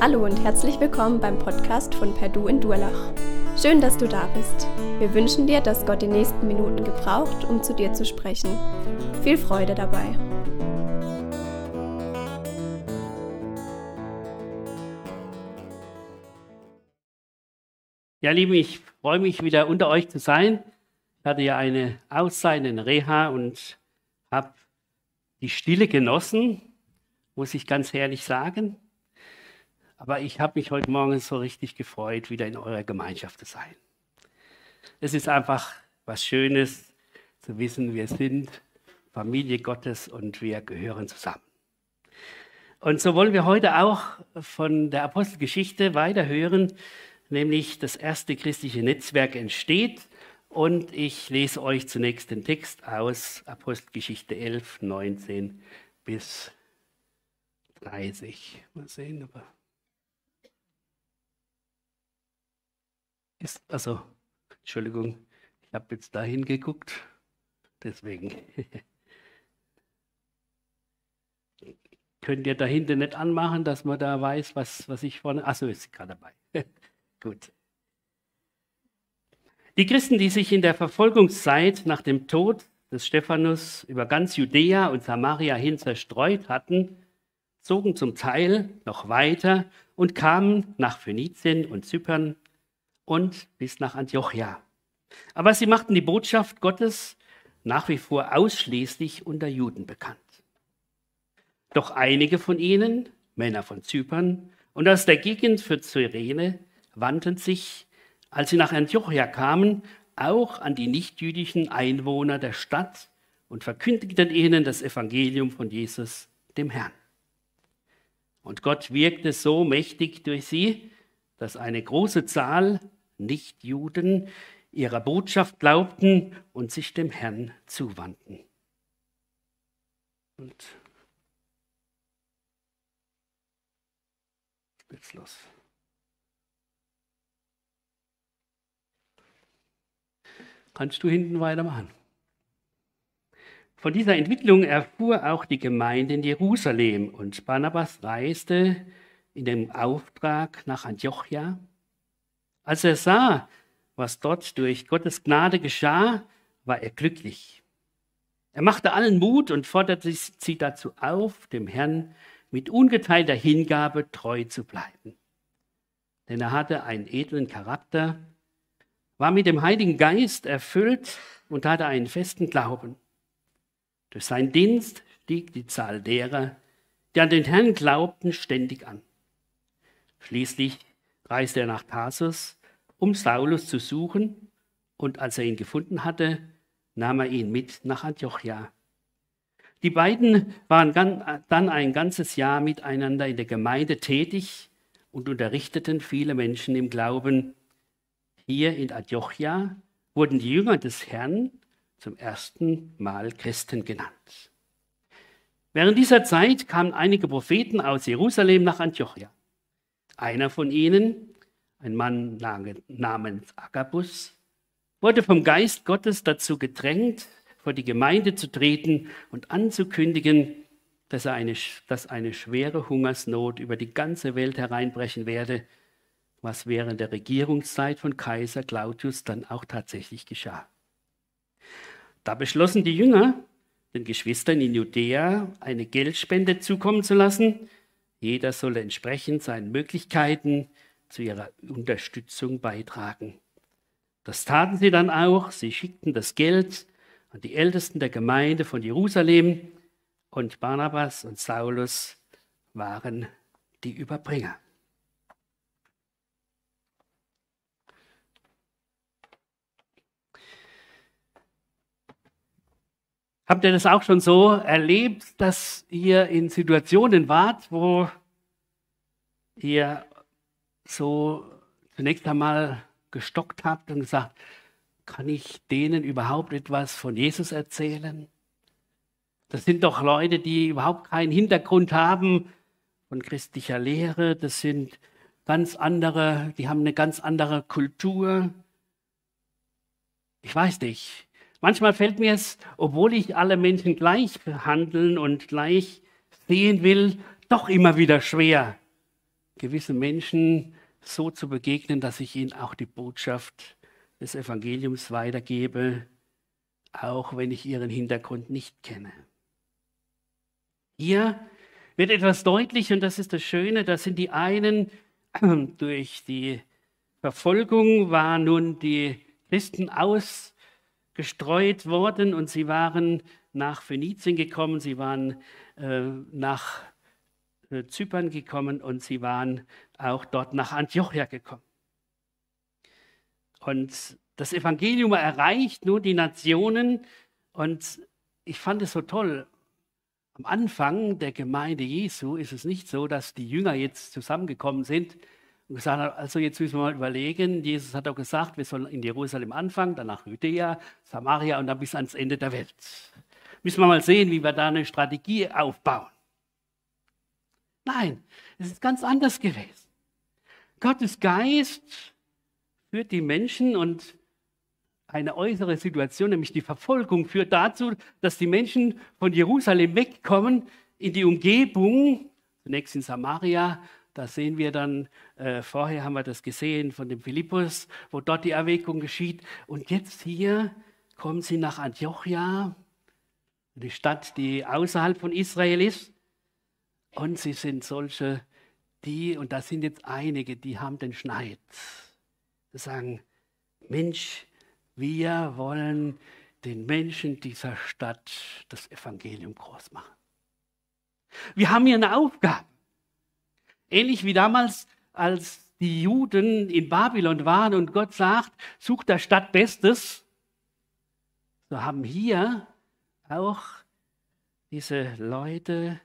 Hallo und herzlich willkommen beim Podcast von Perdu in Durlach. Schön, dass du da bist. Wir wünschen dir, dass Gott die nächsten Minuten gebraucht, um zu dir zu sprechen. Viel Freude dabei. Ja, Lieben, ich freue mich wieder unter euch zu sein. Ich hatte ja eine Auszeit in Reha und habe die Stille genossen, muss ich ganz ehrlich sagen. Aber ich habe mich heute Morgen so richtig gefreut, wieder in eurer Gemeinschaft zu sein. Es ist einfach was Schönes zu wissen, wir sind Familie Gottes und wir gehören zusammen. Und so wollen wir heute auch von der Apostelgeschichte weiterhören, nämlich das erste christliche Netzwerk entsteht. Und ich lese euch zunächst den Text aus Apostelgeschichte 11, 19 bis 30. Mal sehen, aber ist, also, Entschuldigung, ich habe jetzt dahin geguckt, deswegen. Könnt ihr da hinten nicht anmachen, dass man da weiß, was, was ich vorne. Achso, ist gerade dabei. Gut. Die Christen, die sich in der Verfolgungszeit nach dem Tod des Stephanus über ganz Judäa und Samaria hin zerstreut hatten, zogen zum Teil noch weiter und kamen nach Phönizien und Zypern und bis nach Antiochia. Aber sie machten die Botschaft Gottes nach wie vor ausschließlich unter Juden bekannt. Doch einige von ihnen, Männer von Zypern und aus der Gegend für Cyrene, wandten sich, als sie nach Antiochia kamen, auch an die nichtjüdischen Einwohner der Stadt und verkündigten ihnen das Evangelium von Jesus, dem Herrn. Und Gott wirkte so mächtig durch sie, dass eine große Zahl Nichtjuden ihrer Botschaft glaubten und sich dem Herrn zuwandten. Und jetzt los. Kannst du hinten weitermachen? Von dieser Entwicklung erfuhr auch die Gemeinde in Jerusalem und Barnabas reiste in dem Auftrag nach Antiochia als er sah, was dort durch Gottes Gnade geschah, war er glücklich. Er machte allen Mut und forderte sie dazu auf, dem Herrn mit ungeteilter Hingabe treu zu bleiben. Denn er hatte einen edlen Charakter, war mit dem Heiligen Geist erfüllt und hatte einen festen Glauben. Durch seinen Dienst stieg die Zahl derer, die an den Herrn glaubten, ständig an. Schließlich reiste er nach Tarsus um Saulus zu suchen, und als er ihn gefunden hatte, nahm er ihn mit nach Antiochia. Die beiden waren dann ein ganzes Jahr miteinander in der Gemeinde tätig und unterrichteten viele Menschen im Glauben. Hier in Antiochia wurden die Jünger des Herrn zum ersten Mal Christen genannt. Während dieser Zeit kamen einige Propheten aus Jerusalem nach Antiochia. Einer von ihnen, ein Mann namens Agabus, wurde vom Geist Gottes dazu gedrängt, vor die Gemeinde zu treten und anzukündigen, dass, eine, dass eine schwere Hungersnot über die ganze Welt hereinbrechen werde, was während der Regierungszeit von Kaiser Claudius dann auch tatsächlich geschah. Da beschlossen die Jünger, den Geschwistern in Judäa eine Geldspende zukommen zu lassen. Jeder solle entsprechend seinen Möglichkeiten zu ihrer Unterstützung beitragen. Das taten sie dann auch. Sie schickten das Geld an die Ältesten der Gemeinde von Jerusalem und Barnabas und Saulus waren die Überbringer. Habt ihr das auch schon so erlebt, dass ihr in Situationen wart, wo ihr so zunächst einmal gestockt habt und gesagt, kann ich denen überhaupt etwas von Jesus erzählen? Das sind doch Leute, die überhaupt keinen Hintergrund haben von christlicher Lehre. Das sind ganz andere, die haben eine ganz andere Kultur. Ich weiß nicht. Manchmal fällt mir es, obwohl ich alle Menschen gleich behandeln und gleich sehen will, doch immer wieder schwer, gewissen Menschen so zu begegnen, dass ich ihnen auch die Botschaft des Evangeliums weitergebe, auch wenn ich ihren Hintergrund nicht kenne. Hier wird etwas deutlich und das ist das Schöne, das sind die einen durch die Verfolgung waren nun die Christen ausgestreut worden und sie waren nach Phönizien gekommen, sie waren äh, nach Zypern gekommen und sie waren auch dort nach Antiochia gekommen. Und das Evangelium erreicht nun die Nationen und ich fand es so toll. Am Anfang der Gemeinde Jesu ist es nicht so, dass die Jünger jetzt zusammengekommen sind und gesagt haben, also jetzt müssen wir mal überlegen, Jesus hat auch gesagt, wir sollen in Jerusalem anfangen, danach Judäa, Samaria und dann bis ans Ende der Welt. Müssen wir mal sehen, wie wir da eine Strategie aufbauen. Nein, es ist ganz anders gewesen. Gottes Geist führt die Menschen und eine äußere Situation, nämlich die Verfolgung, führt dazu, dass die Menschen von Jerusalem wegkommen in die Umgebung, zunächst in Samaria, da sehen wir dann, äh, vorher haben wir das gesehen von dem Philippus, wo dort die Erweckung geschieht. Und jetzt hier kommen sie nach Antiochia, die Stadt, die außerhalb von Israel ist. Und sie sind solche, die, und da sind jetzt einige, die haben den Schneid. Sie sagen, Mensch, wir wollen den Menschen dieser Stadt das Evangelium groß machen. Wir haben hier eine Aufgabe. Ähnlich wie damals, als die Juden in Babylon waren und Gott sagt, sucht der Stadt Bestes, so haben hier auch diese Leute,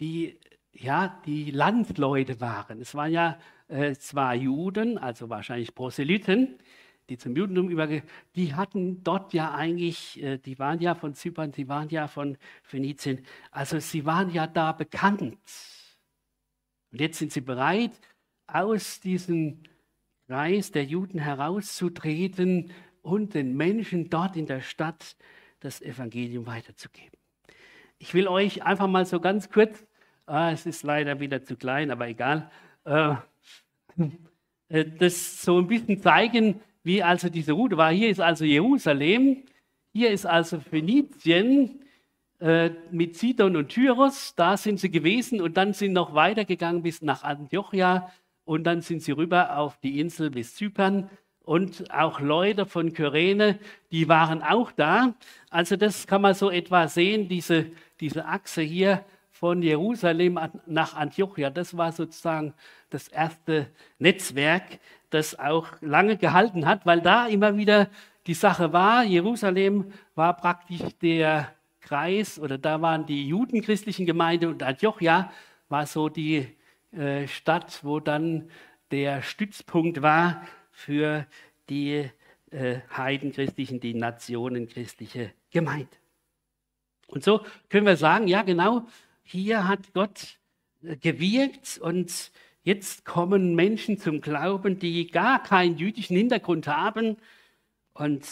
die ja die Landleute waren. Es waren ja äh, zwar Juden, also wahrscheinlich Proselyten, die zum Judentum übergehen, die hatten dort ja eigentlich, äh, die waren ja von Zypern, die waren ja von Phönizien, also sie waren ja da bekannt. Und jetzt sind sie bereit, aus diesem Kreis der Juden herauszutreten und den Menschen dort in der Stadt das Evangelium weiterzugeben. Ich will euch einfach mal so ganz kurz, ah, es ist leider wieder zu klein, aber egal, äh, äh, das so ein bisschen zeigen, wie also diese Route war. Hier ist also Jerusalem, hier ist also Phönizien, äh, mit Sidon und Tyros, da sind sie gewesen und dann sind noch weitergegangen bis nach Antiochia und dann sind sie rüber auf die Insel bis Zypern und auch Leute von Kyrene, die waren auch da. Also das kann man so etwa sehen, diese, diese Achse hier von Jerusalem nach Antiochia, das war sozusagen das erste Netzwerk, das auch lange gehalten hat, weil da immer wieder die Sache war, Jerusalem war praktisch der Kreis oder da waren die judenchristlichen Gemeinden und Antiochia war so die äh, Stadt, wo dann der Stützpunkt war für die äh, heidenchristlichen, die nationenchristliche Gemeinde. Und so können wir sagen, ja genau, hier hat Gott äh, gewirkt und jetzt kommen Menschen zum Glauben, die gar keinen jüdischen Hintergrund haben und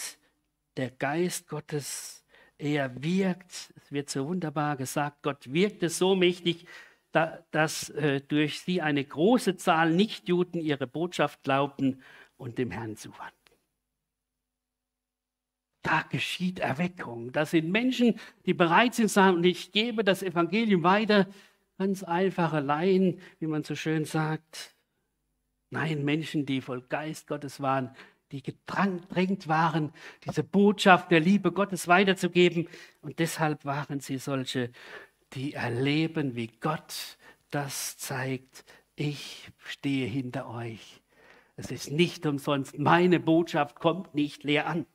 der Geist Gottes er wirkt, es wird so wunderbar gesagt, Gott wirkte so mächtig, dass äh, durch sie eine große Zahl Nichtjuden ihre Botschaft glaubten und dem Herrn zuwandten. Da geschieht Erweckung. Das sind Menschen, die bereit sind zu sagen, und ich gebe das Evangelium weiter. Ganz einfache Laien, wie man so schön sagt. Nein, Menschen, die voll Geist Gottes waren, die gedrängt waren, diese Botschaft der Liebe Gottes weiterzugeben. Und deshalb waren sie solche, die erleben, wie Gott das zeigt. Ich stehe hinter euch. Es ist nicht umsonst. Meine Botschaft kommt nicht leer an.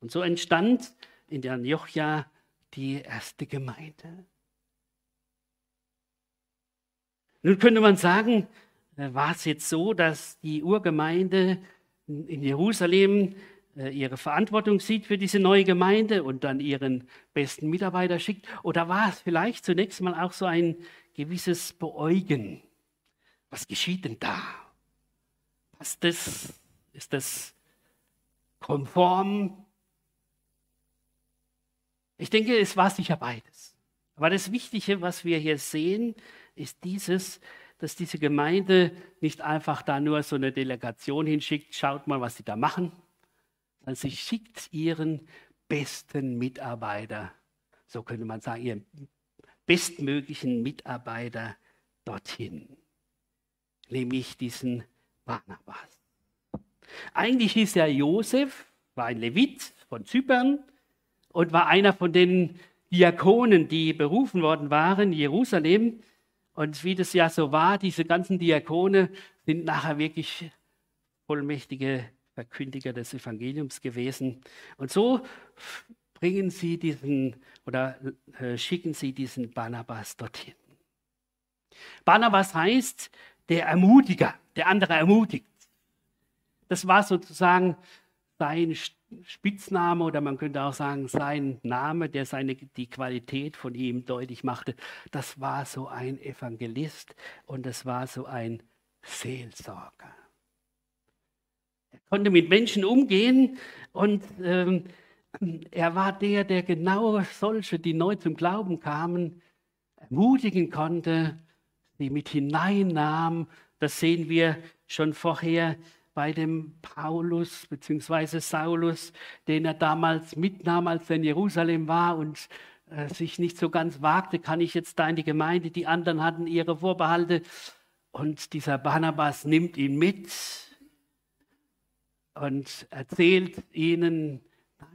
Und so entstand in der Antiochia die erste Gemeinde. Nun könnte man sagen, äh, war es jetzt so, dass die Urgemeinde in Jerusalem äh, ihre Verantwortung sieht für diese neue Gemeinde und dann ihren besten Mitarbeiter schickt? Oder war es vielleicht zunächst mal auch so ein gewisses Beäugen? Was geschieht denn da? Passt das? Ist das konform? Ich denke, es war sicher beides. Aber das Wichtige, was wir hier sehen, ist dieses, dass diese Gemeinde nicht einfach da nur so eine Delegation hinschickt, schaut mal, was sie da machen, sondern sie schickt ihren besten Mitarbeiter, so könnte man sagen, ihren bestmöglichen Mitarbeiter dorthin, nämlich diesen Barnabas. Eigentlich hieß er Josef, war ein Levit von Zypern und war einer von den Diakonen, die berufen worden waren in Jerusalem. Und wie das ja so war, diese ganzen Diakone sind nachher wirklich vollmächtige Verkündiger des Evangeliums gewesen. Und so bringen sie diesen oder äh, schicken sie diesen Barnabas dorthin. Barnabas heißt der Ermutiger, der andere ermutigt. Das war sozusagen sein Spitzname oder man könnte auch sagen sein Name, der seine, die Qualität von ihm deutlich machte. Das war so ein Evangelist und das war so ein Seelsorger. Er konnte mit Menschen umgehen und ähm, er war der, der genau solche, die neu zum Glauben kamen, ermutigen konnte, sie mit hineinnahm. Das sehen wir schon vorher bei dem Paulus bzw. Saulus, den er damals mitnahm, als er in Jerusalem war und äh, sich nicht so ganz wagte, kann ich jetzt da in die Gemeinde, die anderen hatten ihre Vorbehalte und dieser Barnabas nimmt ihn mit und erzählt ihnen,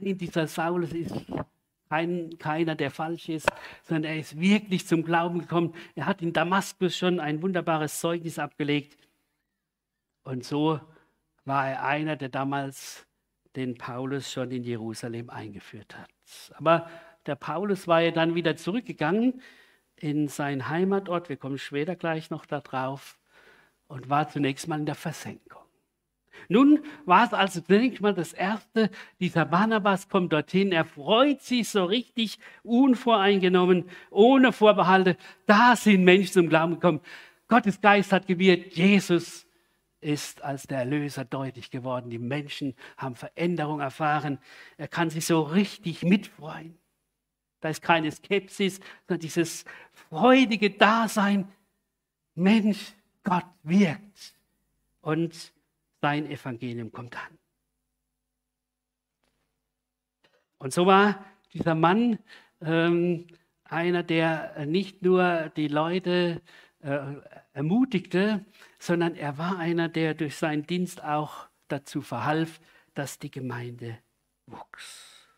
nein, dieser Saulus ist kein, keiner, der falsch ist, sondern er ist wirklich zum Glauben gekommen. Er hat in Damaskus schon ein wunderbares Zeugnis abgelegt. Und so war er einer, der damals den Paulus schon in Jerusalem eingeführt hat. Aber der Paulus war ja dann wieder zurückgegangen in seinen Heimatort, wir kommen später gleich noch darauf, und war zunächst mal in der Versenkung. Nun war es also zunächst mal das Erste, dieser Barnabas kommt dorthin, er freut sich so richtig unvoreingenommen, ohne Vorbehalte. Da sind Menschen zum Glauben gekommen. Gottes Geist hat gewirkt, Jesus ist als der Erlöser deutlich geworden. Die Menschen haben Veränderung erfahren. Er kann sich so richtig mitfreuen. Da ist keine Skepsis, sondern dieses freudige Dasein. Mensch, Gott wirkt. Und sein Evangelium kommt an. Und so war dieser Mann ähm, einer, der nicht nur die Leute äh, ermutigte, sondern er war einer, der durch seinen Dienst auch dazu verhalf, dass die Gemeinde wuchs.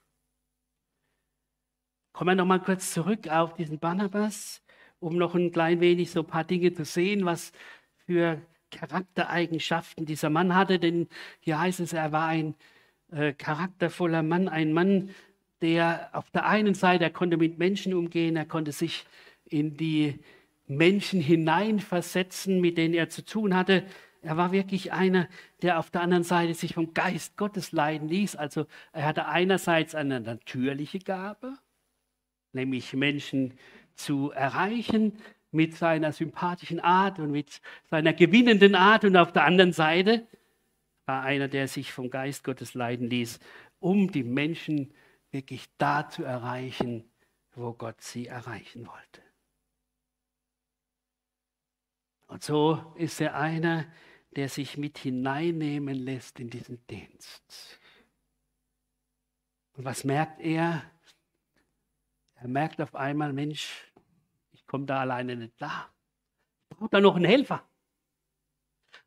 Kommen wir noch mal kurz zurück auf diesen Barnabas, um noch ein klein wenig so ein paar Dinge zu sehen, was für Charaktereigenschaften dieser Mann hatte. Denn hier heißt es, er war ein äh, charaktervoller Mann, ein Mann, der auf der einen Seite, er konnte mit Menschen umgehen, er konnte sich in die Menschen hineinversetzen, mit denen er zu tun hatte. Er war wirklich einer, der auf der anderen Seite sich vom Geist Gottes leiden ließ. Also er hatte einerseits eine natürliche Gabe, nämlich Menschen zu erreichen mit seiner sympathischen Art und mit seiner gewinnenden Art. Und auf der anderen Seite war einer, der sich vom Geist Gottes leiden ließ, um die Menschen wirklich da zu erreichen, wo Gott sie erreichen wollte. Und so ist er einer, der sich mit hineinnehmen lässt in diesen Dienst. Und was merkt er? Er merkt auf einmal, Mensch, komme da alleine nicht klar. Ich brauche da noch einen Helfer.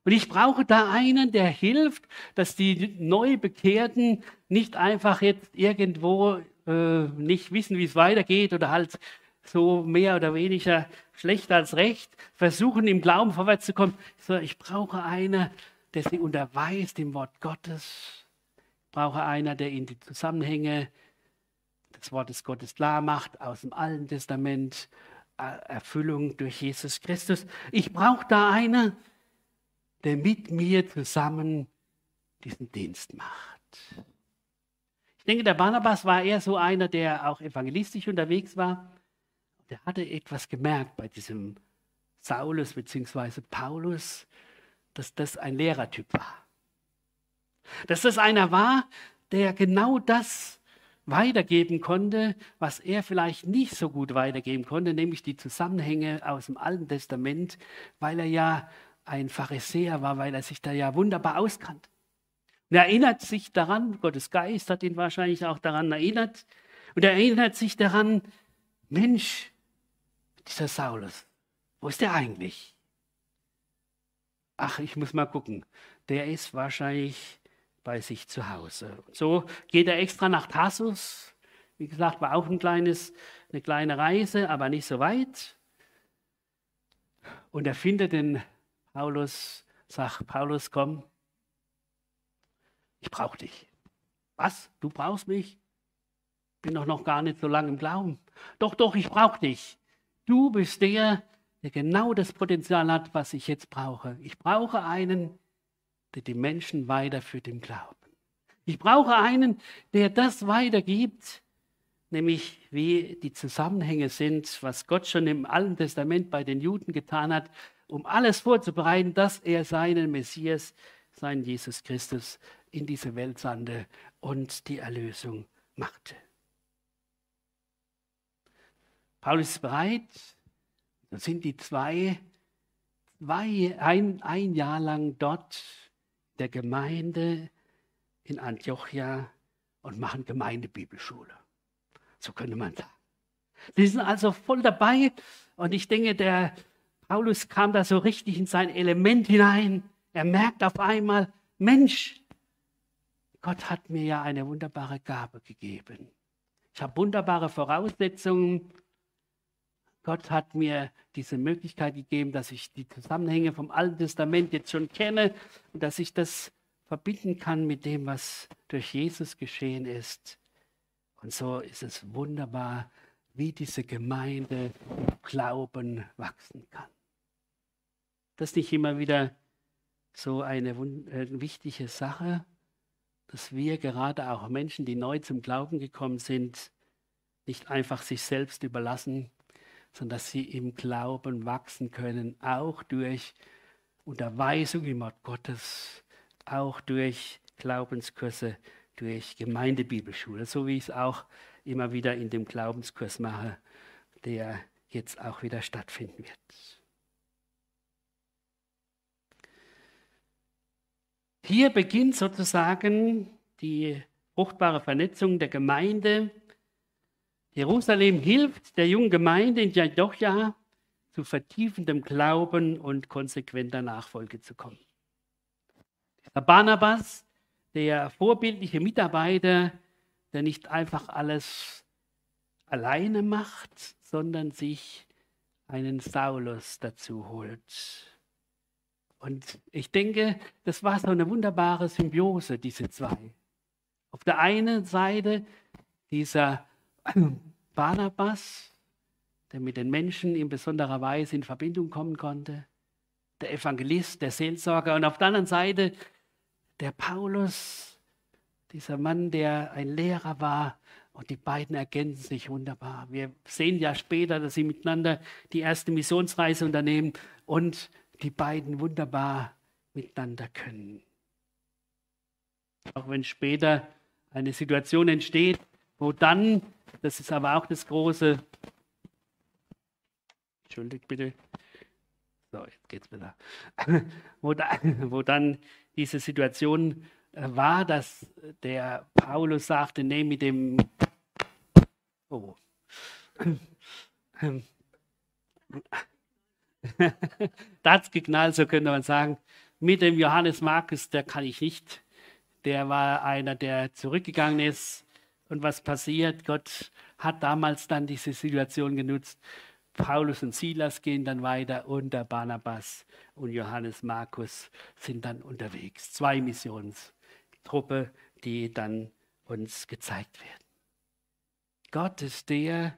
Und ich brauche da einen, der hilft, dass die Neubekehrten nicht einfach jetzt irgendwo äh, nicht wissen, wie es weitergeht oder halt so mehr oder weniger schlecht als recht, versuchen im Glauben vorwärts zu kommen. Ich brauche einer, der sie unterweist im Wort Gottes. Ich brauche einer, der ihnen die Zusammenhänge des Wortes Gottes klar macht aus dem Alten Testament, Erfüllung durch Jesus Christus. Ich brauche da einer, der mit mir zusammen diesen Dienst macht. Ich denke, der Barnabas war eher so einer, der auch evangelistisch unterwegs war der hatte etwas gemerkt bei diesem Saulus bzw. Paulus, dass das ein Lehrertyp war. Dass das einer war, der genau das weitergeben konnte, was er vielleicht nicht so gut weitergeben konnte, nämlich die Zusammenhänge aus dem Alten Testament, weil er ja ein Pharisäer war, weil er sich da ja wunderbar auskannte. Und er erinnert sich daran, Gottes Geist hat ihn wahrscheinlich auch daran erinnert, und er erinnert sich daran, Mensch, dieser Saulus, wo ist der eigentlich? Ach, ich muss mal gucken. Der ist wahrscheinlich bei sich zu Hause. So geht er extra nach Tassus. Wie gesagt, war auch ein kleines, eine kleine Reise, aber nicht so weit. Und er findet den Paulus, sagt, Paulus, komm, ich brauche dich. Was? Du brauchst mich? Bin doch noch gar nicht so lange im Glauben. Doch, doch, ich brauche dich. Du bist der, der genau das Potenzial hat, was ich jetzt brauche. Ich brauche einen, der die Menschen weiterführt im Glauben. Ich brauche einen, der das weitergibt, nämlich wie die Zusammenhänge sind, was Gott schon im Alten Testament bei den Juden getan hat, um alles vorzubereiten, dass er seinen Messias, seinen Jesus Christus in diese Welt sandte und die Erlösung machte. Paulus ist bereit, dann sind die zwei, zwei ein, ein Jahr lang dort der Gemeinde in Antiochia und machen Gemeindebibelschule. So könnte man sagen. Sie sind also voll dabei und ich denke, der Paulus kam da so richtig in sein Element hinein. Er merkt auf einmal, Mensch, Gott hat mir ja eine wunderbare Gabe gegeben. Ich habe wunderbare Voraussetzungen. Gott hat mir diese Möglichkeit gegeben, dass ich die Zusammenhänge vom Alten Testament jetzt schon kenne und dass ich das verbinden kann mit dem, was durch Jesus geschehen ist. Und so ist es wunderbar, wie diese Gemeinde im Glauben wachsen kann. Das ist nicht immer wieder so eine, äh, wichtige Sache dass wir gerade auch Menschen, die neu zum Glauben gekommen sind, nicht einfach sich selbst überlassen, sondern dass sie im Glauben wachsen können, auch durch Unterweisung im Wort Gottes, auch durch Glaubenskurse, durch Gemeindebibelschule, so wie ich es auch immer wieder in dem Glaubenskurs mache, der jetzt auch wieder stattfinden wird. Hier beginnt sozusagen die fruchtbare Vernetzung der Gemeinde. Jerusalem hilft der jungen Gemeinde in Jadocha zu vertiefendem Glauben und konsequenter Nachfolge zu kommen. Der Barnabas, der vorbildliche Mitarbeiter, der nicht einfach alles alleine macht, sondern sich einen Saulus dazu holt. Und ich denke, das war so eine wunderbare Symbiose, diese zwei. Auf der einen Seite dieser Barnabas, der mit den Menschen in besonderer Weise in Verbindung kommen konnte, der Evangelist, der Seelsorger und auf der anderen Seite der Paulus, dieser Mann, der ein Lehrer war und die beiden ergänzen sich wunderbar. Wir sehen ja später, dass sie miteinander die erste Missionsreise unternehmen und die beiden wunderbar miteinander können. Auch wenn später eine Situation entsteht, wo dann, das ist aber auch das große, entschuldigt bitte, so, jetzt geht's wieder, wo, da, wo dann diese Situation äh, war, dass der Paulus sagte, nee, mit dem, oh, da hat es geknallt, so könnte man sagen. Mit dem Johannes Markus, der kann ich nicht. Der war einer, der zurückgegangen ist. Und was passiert? Gott hat damals dann diese Situation genutzt. Paulus und Silas gehen dann weiter und der Barnabas und Johannes Markus sind dann unterwegs. Zwei Missionstruppe, die dann uns gezeigt werden. Gott ist der,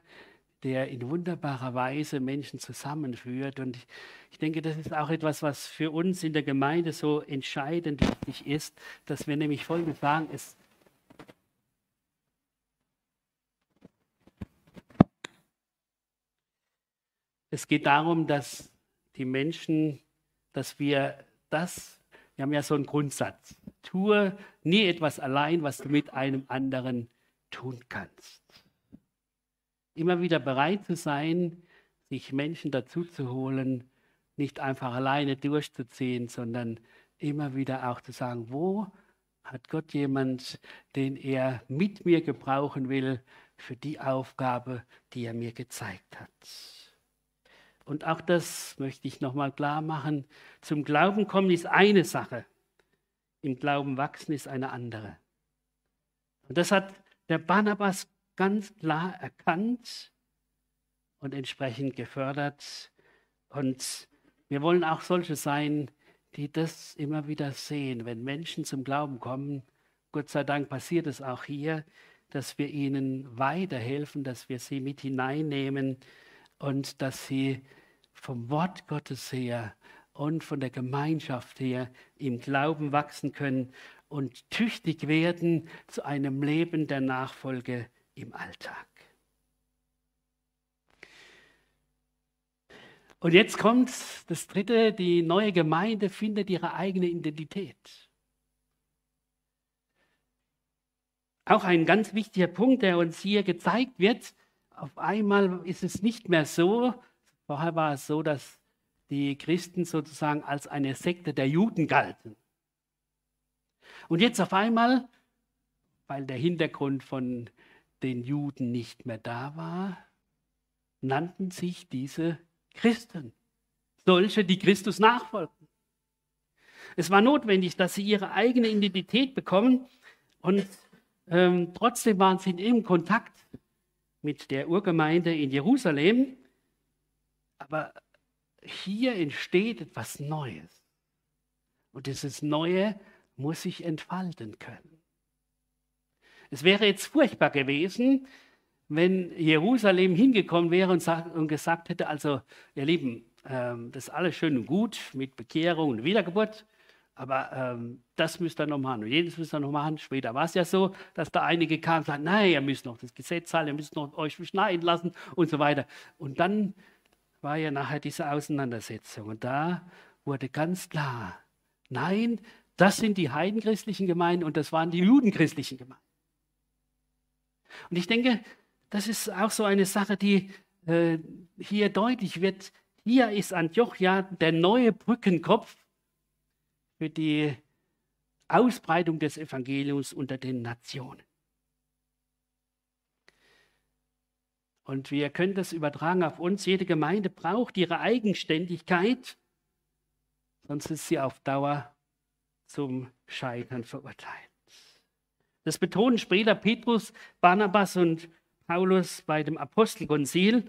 der in wunderbarer Weise Menschen zusammenführt. Und ich denke, das ist auch etwas, was für uns in der Gemeinde so entscheidend wichtig ist, dass wir nämlich Folgendes sagen, es Es geht darum, dass die Menschen, dass wir das, wir haben ja so einen Grundsatz, tue nie etwas allein, was du mit einem anderen tun kannst. Immer wieder bereit zu sein, sich Menschen dazu zu holen, nicht einfach alleine durchzuziehen, sondern immer wieder auch zu sagen, wo hat Gott jemand, den er mit mir gebrauchen will für die Aufgabe, die er mir gezeigt hat. Und auch das möchte ich nochmal klar machen. Zum Glauben kommen ist eine Sache. Im Glauben wachsen ist eine andere. Und das hat der Barnabas ganz klar erkannt und entsprechend gefördert. Und wir wollen auch solche sein, die das immer wieder sehen. Wenn Menschen zum Glauben kommen, Gott sei Dank passiert es auch hier, dass wir ihnen weiterhelfen, dass wir sie mit hineinnehmen und dass sie vom Wort Gottes her und von der Gemeinschaft her im Glauben wachsen können und tüchtig werden zu einem Leben der Nachfolge im Alltag. Und jetzt kommt das Dritte, die neue Gemeinde findet ihre eigene Identität. Auch ein ganz wichtiger Punkt, der uns hier gezeigt wird. Auf einmal ist es nicht mehr so, vorher war es so, dass die Christen sozusagen als eine Sekte der Juden galten. Und jetzt auf einmal, weil der Hintergrund von den Juden nicht mehr da war, nannten sich diese Christen, solche, die Christus nachfolgen. Es war notwendig, dass sie ihre eigene Identität bekommen und ähm, trotzdem waren sie in Kontakt mit der Urgemeinde in Jerusalem. Aber hier entsteht etwas Neues. Und dieses Neue muss sich entfalten können. Es wäre jetzt furchtbar gewesen, wenn Jerusalem hingekommen wäre und, sagt, und gesagt hätte, also ihr Lieben, ähm, das ist alles schön und gut mit Bekehrung und Wiedergeburt, aber ähm, das müsst ihr noch machen und jedes müsst ihr noch machen. Später war es ja so, dass da einige kamen und sagten, nein, ihr müsst noch das Gesetz halten, ihr müsst noch euch beschneiden lassen und so weiter. Und dann war ja nachher diese Auseinandersetzung und da wurde ganz klar, nein, das sind die heidenchristlichen Gemeinden und das waren die judenchristlichen Gemeinden. Und ich denke, das ist auch so eine Sache, die äh, hier deutlich wird. Hier ist Antiochia der neue Brückenkopf für die Ausbreitung des Evangeliums unter den Nationen. Und wir können das übertragen auf uns. Jede Gemeinde braucht ihre Eigenständigkeit, sonst ist sie auf Dauer zum Scheitern verurteilt. Das betonen später Petrus, Barnabas und Paulus bei dem Apostelkonzil,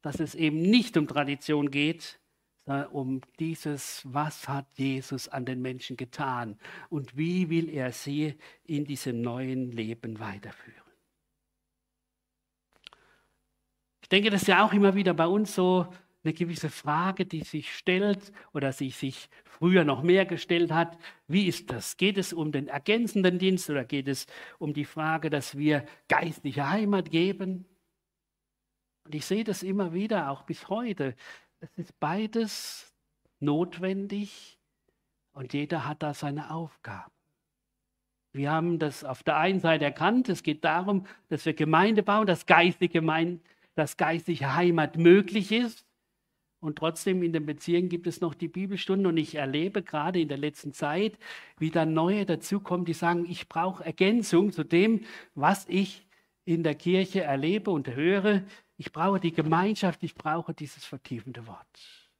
dass es eben nicht um Tradition geht, sondern um dieses, was hat Jesus an den Menschen getan und wie will er sie in diesem neuen Leben weiterführen. Ich denke, das ist ja auch immer wieder bei uns so eine gewisse Frage, die sich stellt oder sich, sich früher noch mehr gestellt hat. Wie ist das? Geht es um den ergänzenden Dienst oder geht es um die Frage, dass wir geistliche Heimat geben? Und ich sehe das immer wieder, auch bis heute. Es ist beides notwendig und jeder hat da seine Aufgabe. Wir haben das auf der einen Seite erkannt, es geht darum, dass wir Gemeinde bauen, dass geistige, Gemeinde, dass geistliche Heimat möglich ist. Und trotzdem in den Beziehungen gibt es noch die Bibelstunden und ich erlebe gerade in der letzten Zeit, wie da neue dazukommen, die sagen, ich brauche Ergänzung zu dem, was ich in der Kirche erlebe und höre. Ich brauche die Gemeinschaft, ich brauche dieses vertiefende Wort.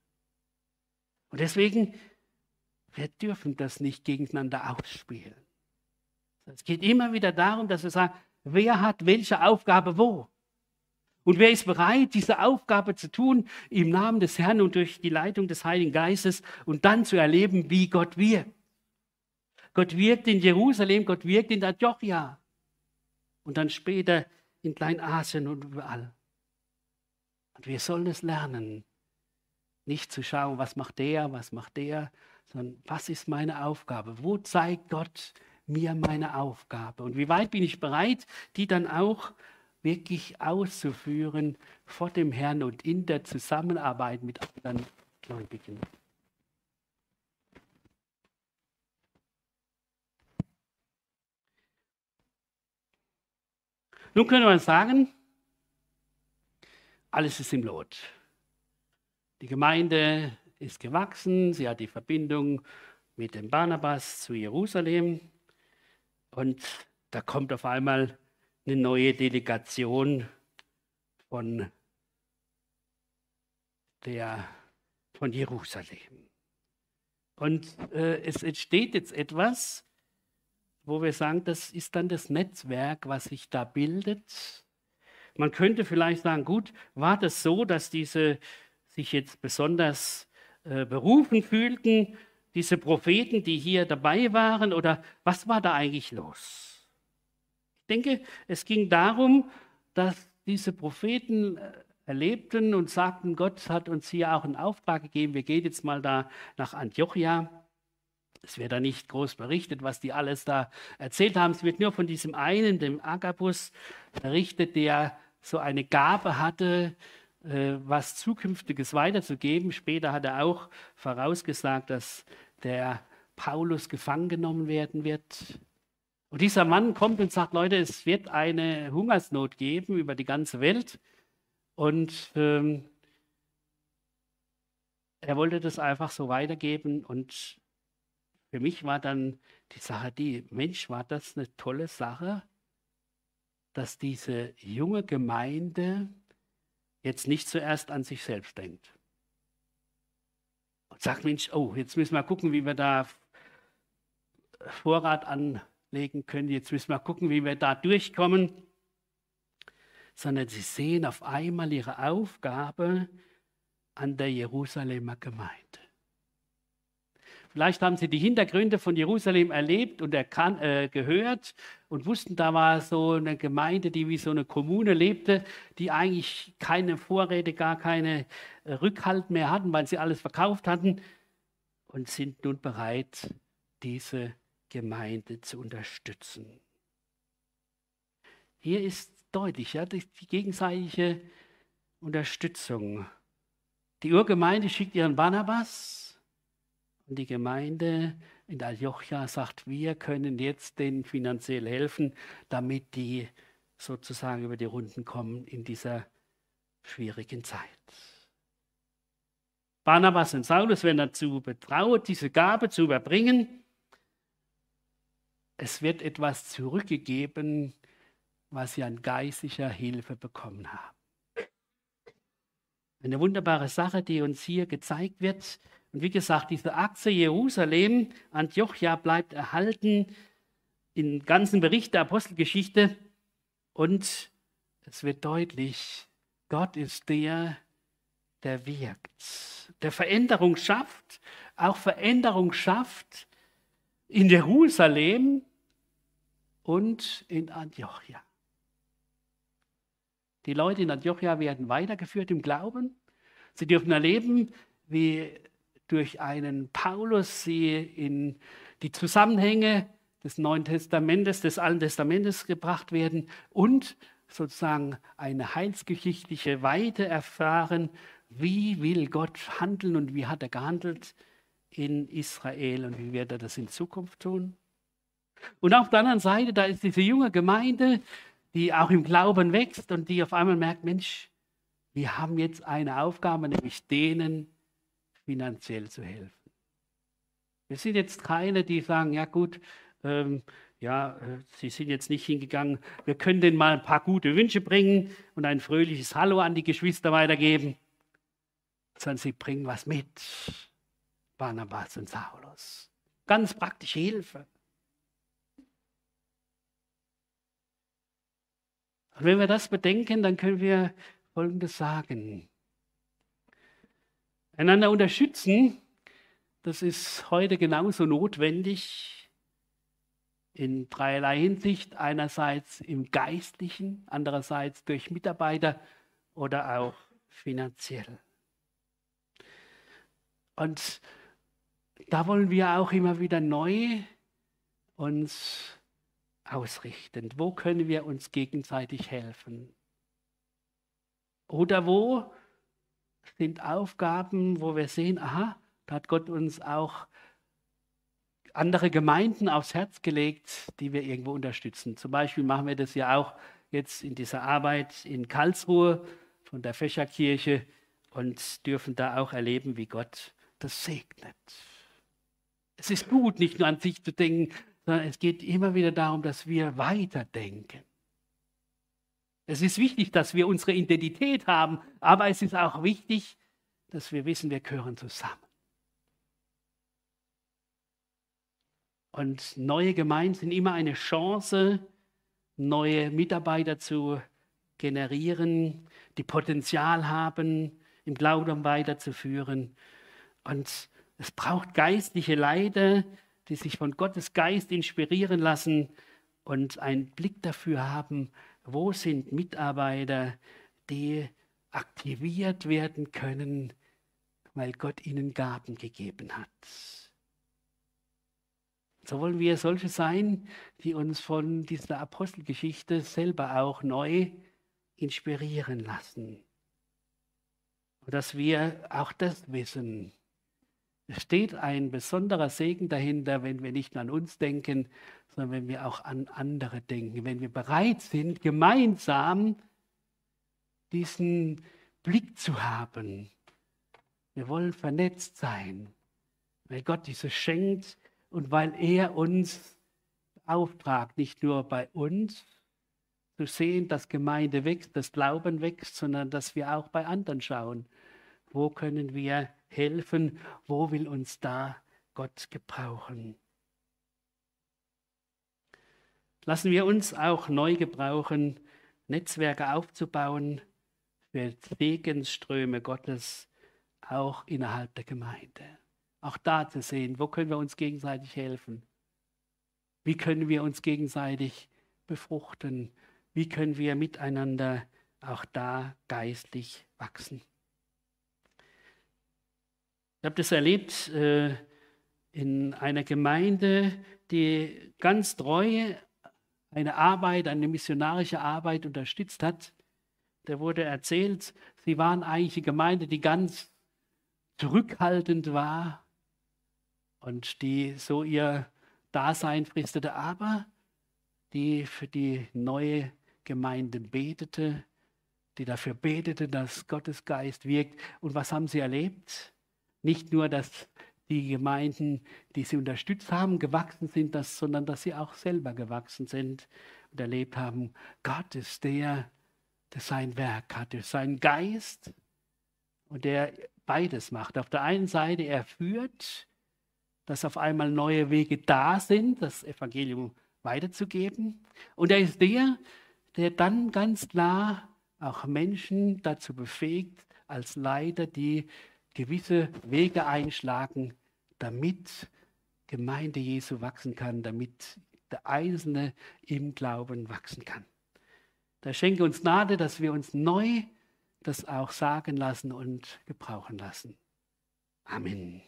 Und deswegen, wir dürfen das nicht gegeneinander ausspielen. Es geht immer wieder darum, dass wir sagen, wer hat welche Aufgabe wo? Und wer ist bereit, diese Aufgabe zu tun im Namen des Herrn und durch die Leitung des Heiligen Geistes und dann zu erleben, wie Gott wirkt? Gott wirkt in Jerusalem, Gott wirkt in Antiochia und dann später in Kleinasien und überall. Und wir sollen es lernen, nicht zu schauen, was macht der, was macht der, sondern was ist meine Aufgabe? Wo zeigt Gott mir meine Aufgabe? Und wie weit bin ich bereit, die dann auch wirklich auszuführen vor dem Herrn und in der Zusammenarbeit mit anderen Gläubigen. Nun könnte man sagen, alles ist im Lot. Die Gemeinde ist gewachsen, sie hat die Verbindung mit dem Barnabas zu Jerusalem und da kommt auf einmal eine neue Delegation von, der, von Jerusalem. Und äh, es entsteht jetzt etwas, wo wir sagen, das ist dann das Netzwerk, was sich da bildet. Man könnte vielleicht sagen, gut, war das so, dass diese sich jetzt besonders äh, berufen fühlten, diese Propheten, die hier dabei waren, oder was war da eigentlich los? Ich denke, es ging darum, dass diese Propheten äh, erlebten und sagten, Gott hat uns hier auch einen Auftrag gegeben, wir gehen jetzt mal da nach Antiochia. Es wird da nicht groß berichtet, was die alles da erzählt haben. Es wird nur von diesem einen, dem Agabus, berichtet, der so eine Gabe hatte, äh, was Zukünftiges weiterzugeben. Später hat er auch vorausgesagt, dass der Paulus gefangen genommen werden wird. Und dieser Mann kommt und sagt, Leute, es wird eine Hungersnot geben über die ganze Welt. Und ähm, er wollte das einfach so weitergeben. Und für mich war dann die Sache die, Mensch, war das eine tolle Sache, dass diese junge Gemeinde jetzt nicht zuerst an sich selbst denkt. Und sagt, Mensch, oh, jetzt müssen wir gucken, wie wir da Vorrat anlegen können. Jetzt müssen wir gucken, wie wir da durchkommen. Sondern sie sehen auf einmal ihre Aufgabe an der Jerusalemer Gemeinde. Vielleicht haben sie die Hintergründe von Jerusalem erlebt und erkan äh, gehört und wussten, da war so eine Gemeinde, die wie so eine Kommune lebte, die eigentlich keine Vorräte, gar keine äh, Rückhalt mehr hatten, weil sie alles verkauft hatten und sind nun bereit, diese Gemeinde zu unterstützen. Hier ist deutlich, ja, die gegenseitige Unterstützung. Die Urgemeinde schickt ihren Barnabas und die Gemeinde in Aljocha sagt, wir können jetzt denen finanziell helfen, damit die sozusagen über die Runden kommen in dieser schwierigen Zeit. Barnabas und Saulus werden dazu betraut, diese Gabe zu überbringen. Es wird etwas zurückgegeben, was sie an geistlicher Hilfe bekommen haben. Eine wunderbare Sache, die uns hier gezeigt wird, und wie gesagt, diese Achse Jerusalem, Antiochia bleibt erhalten im ganzen Bericht der Apostelgeschichte. Und es wird deutlich, Gott ist der, der wirkt, der Veränderung schafft, auch Veränderung schafft in Jerusalem und in Antiochia. Die Leute in Antiochia werden weitergeführt im Glauben. Sie dürfen erleben, wie durch einen Paulus sie in die Zusammenhänge des Neuen Testamentes, des Alten Testamentes gebracht werden und sozusagen eine heilsgeschichtliche Weite erfahren, wie will Gott handeln und wie hat er gehandelt in Israel und wie wird er das in Zukunft tun. Und auf der anderen Seite, da ist diese junge Gemeinde, die auch im Glauben wächst und die auf einmal merkt, Mensch, wir haben jetzt eine Aufgabe, nämlich denen, finanziell zu helfen. Wir sind jetzt keine, die sagen, ja gut, ähm, ja, äh, Sie sind jetzt nicht hingegangen, wir können denen mal ein paar gute Wünsche bringen und ein fröhliches Hallo an die Geschwister weitergeben, sondern sie bringen was mit. Barnabas und Saulus. Ganz praktische Hilfe. Und wenn wir das bedenken, dann können wir Folgendes sagen. Einander unterstützen, das ist heute genauso notwendig in dreierlei Hinsicht. Einerseits im geistlichen, andererseits durch Mitarbeiter oder auch finanziell. Und da wollen wir auch immer wieder neu uns ausrichten. Wo können wir uns gegenseitig helfen? Oder wo sind Aufgaben, wo wir sehen, aha, da hat Gott uns auch andere Gemeinden aufs Herz gelegt, die wir irgendwo unterstützen. Zum Beispiel machen wir das ja auch jetzt in dieser Arbeit in Karlsruhe von der Fächerkirche und dürfen da auch erleben, wie Gott das segnet. Es ist gut, nicht nur an sich zu denken, sondern es geht immer wieder darum, dass wir weiterdenken. Es ist wichtig, dass wir unsere Identität haben, aber es ist auch wichtig, dass wir wissen, wir gehören zusammen. Und neue Gemeinden sind immer eine Chance, neue Mitarbeiter zu generieren, die Potenzial haben, im Glauben weiterzuführen. Und es braucht geistliche Leiter, die sich von Gottes Geist inspirieren lassen und einen Blick dafür haben, wo sind Mitarbeiter, die aktiviert werden können, weil Gott ihnen Gaben gegeben hat. So wollen wir solche sein, die uns von dieser Apostelgeschichte selber auch neu inspirieren lassen. Und dass wir auch das wissen. Es steht ein besonderer Segen dahinter, wenn wir nicht nur an uns denken, sondern wenn wir auch an andere denken. Wenn wir bereit sind, gemeinsam diesen Blick zu haben. Wir wollen vernetzt sein, weil Gott dieses schenkt und weil er uns auftragt, nicht nur bei uns zu sehen, dass Gemeinde wächst, dass Glauben wächst, sondern dass wir auch bei anderen schauen. Wo können wir helfen? Wo will uns da Gott gebrauchen? Lassen wir uns auch neu gebrauchen, Netzwerke aufzubauen für Segensströme Gottes auch innerhalb der Gemeinde auch da zu sehen, wo können wir uns gegenseitig helfen? Wie können wir uns gegenseitig befruchten? Wie können wir miteinander auch da geistlich wachsen? Ich habe das erlebt äh, in einer Gemeinde, die ganz treu eine Arbeit, eine missionarische Arbeit unterstützt hat. Da wurde erzählt, sie waren eigentlich eine Gemeinde, die ganz zurückhaltend war, und die so ihr Dasein fristete, aber die für die neue Gemeinde betete, die dafür betete, dass Gottes Geist wirkt. Und was haben sie erlebt? Nicht nur, dass die Gemeinden, die sie unterstützt haben, gewachsen sind, dass, sondern dass sie auch selber gewachsen sind und erlebt haben, Gott ist der, der sein Werk hat, sein Geist und der beides macht. Auf der einen Seite, er führt, dass auf einmal neue Wege da sind, das Evangelium weiterzugeben. Und er ist der, der dann ganz klar auch Menschen dazu befähigt, als Leiter, die gewisse Wege einschlagen, damit Gemeinde Jesu wachsen kann, damit der Einzelne im Glauben wachsen kann. Da schenke uns Gnade, dass wir uns neu das auch sagen lassen und gebrauchen lassen. Amen.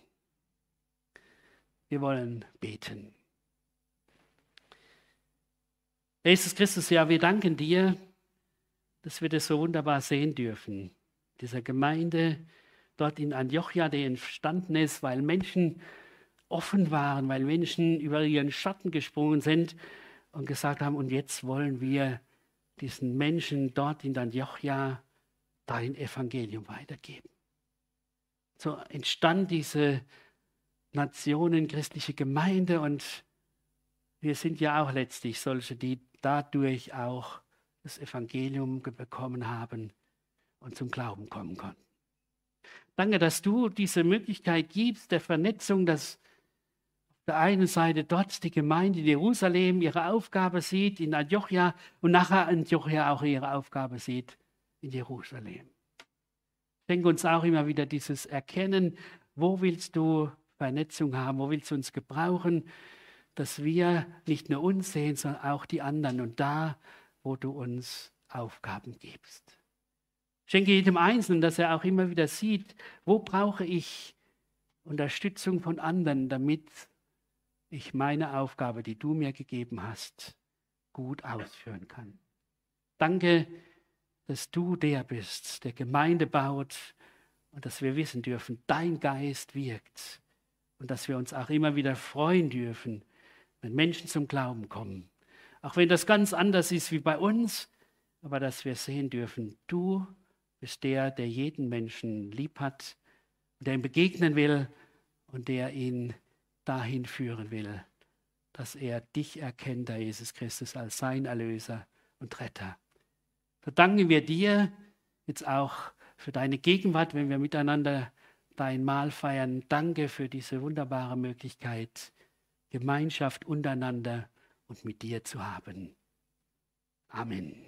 Wir wollen beten. Jesus Christus, ja, wir danken dir, dass wir das so wunderbar sehen dürfen. Dieser Gemeinde dort in Antiochia, die entstanden ist, weil Menschen offen waren, weil Menschen über ihren Schatten gesprungen sind und gesagt haben, und jetzt wollen wir diesen Menschen dort in Antiochia dein Evangelium weitergeben. So entstand diese Nationen, christliche Gemeinde und wir sind ja auch letztlich solche, die dadurch auch das Evangelium bekommen haben und zum Glauben kommen konnten. Danke, dass du diese Möglichkeit gibst der Vernetzung, dass auf der einen Seite dort die Gemeinde in Jerusalem ihre Aufgabe sieht, in Antiochia und nachher Antiochia auch ihre Aufgabe sieht in Jerusalem. Schenke uns auch immer wieder dieses Erkennen, wo willst du Vernetzung haben, wo willst du uns gebrauchen, dass wir nicht nur uns sehen, sondern auch die anderen und da, wo du uns Aufgaben gibst. Schenke jedem Einzelnen, dass er auch immer wieder sieht, wo brauche ich Unterstützung von anderen, damit ich meine Aufgabe, die du mir gegeben hast, gut ausführen kann. Danke, dass du der bist, der Gemeinde baut und dass wir wissen dürfen, dein Geist wirkt und dass wir uns auch immer wieder freuen dürfen, wenn Menschen zum Glauben kommen. Auch wenn das ganz anders ist wie bei uns, aber dass wir sehen dürfen, du bist der, der jeden Menschen lieb hat, der ihm begegnen will und der ihn dahin führen will, dass er dich erkennt, Herr Jesus Christus, als sein Erlöser und Retter. So danken wir dir jetzt auch für deine Gegenwart, wenn wir miteinander dein Mahl feiern. Danke für diese wunderbare Möglichkeit, Gemeinschaft untereinander und mit dir zu haben. Amen.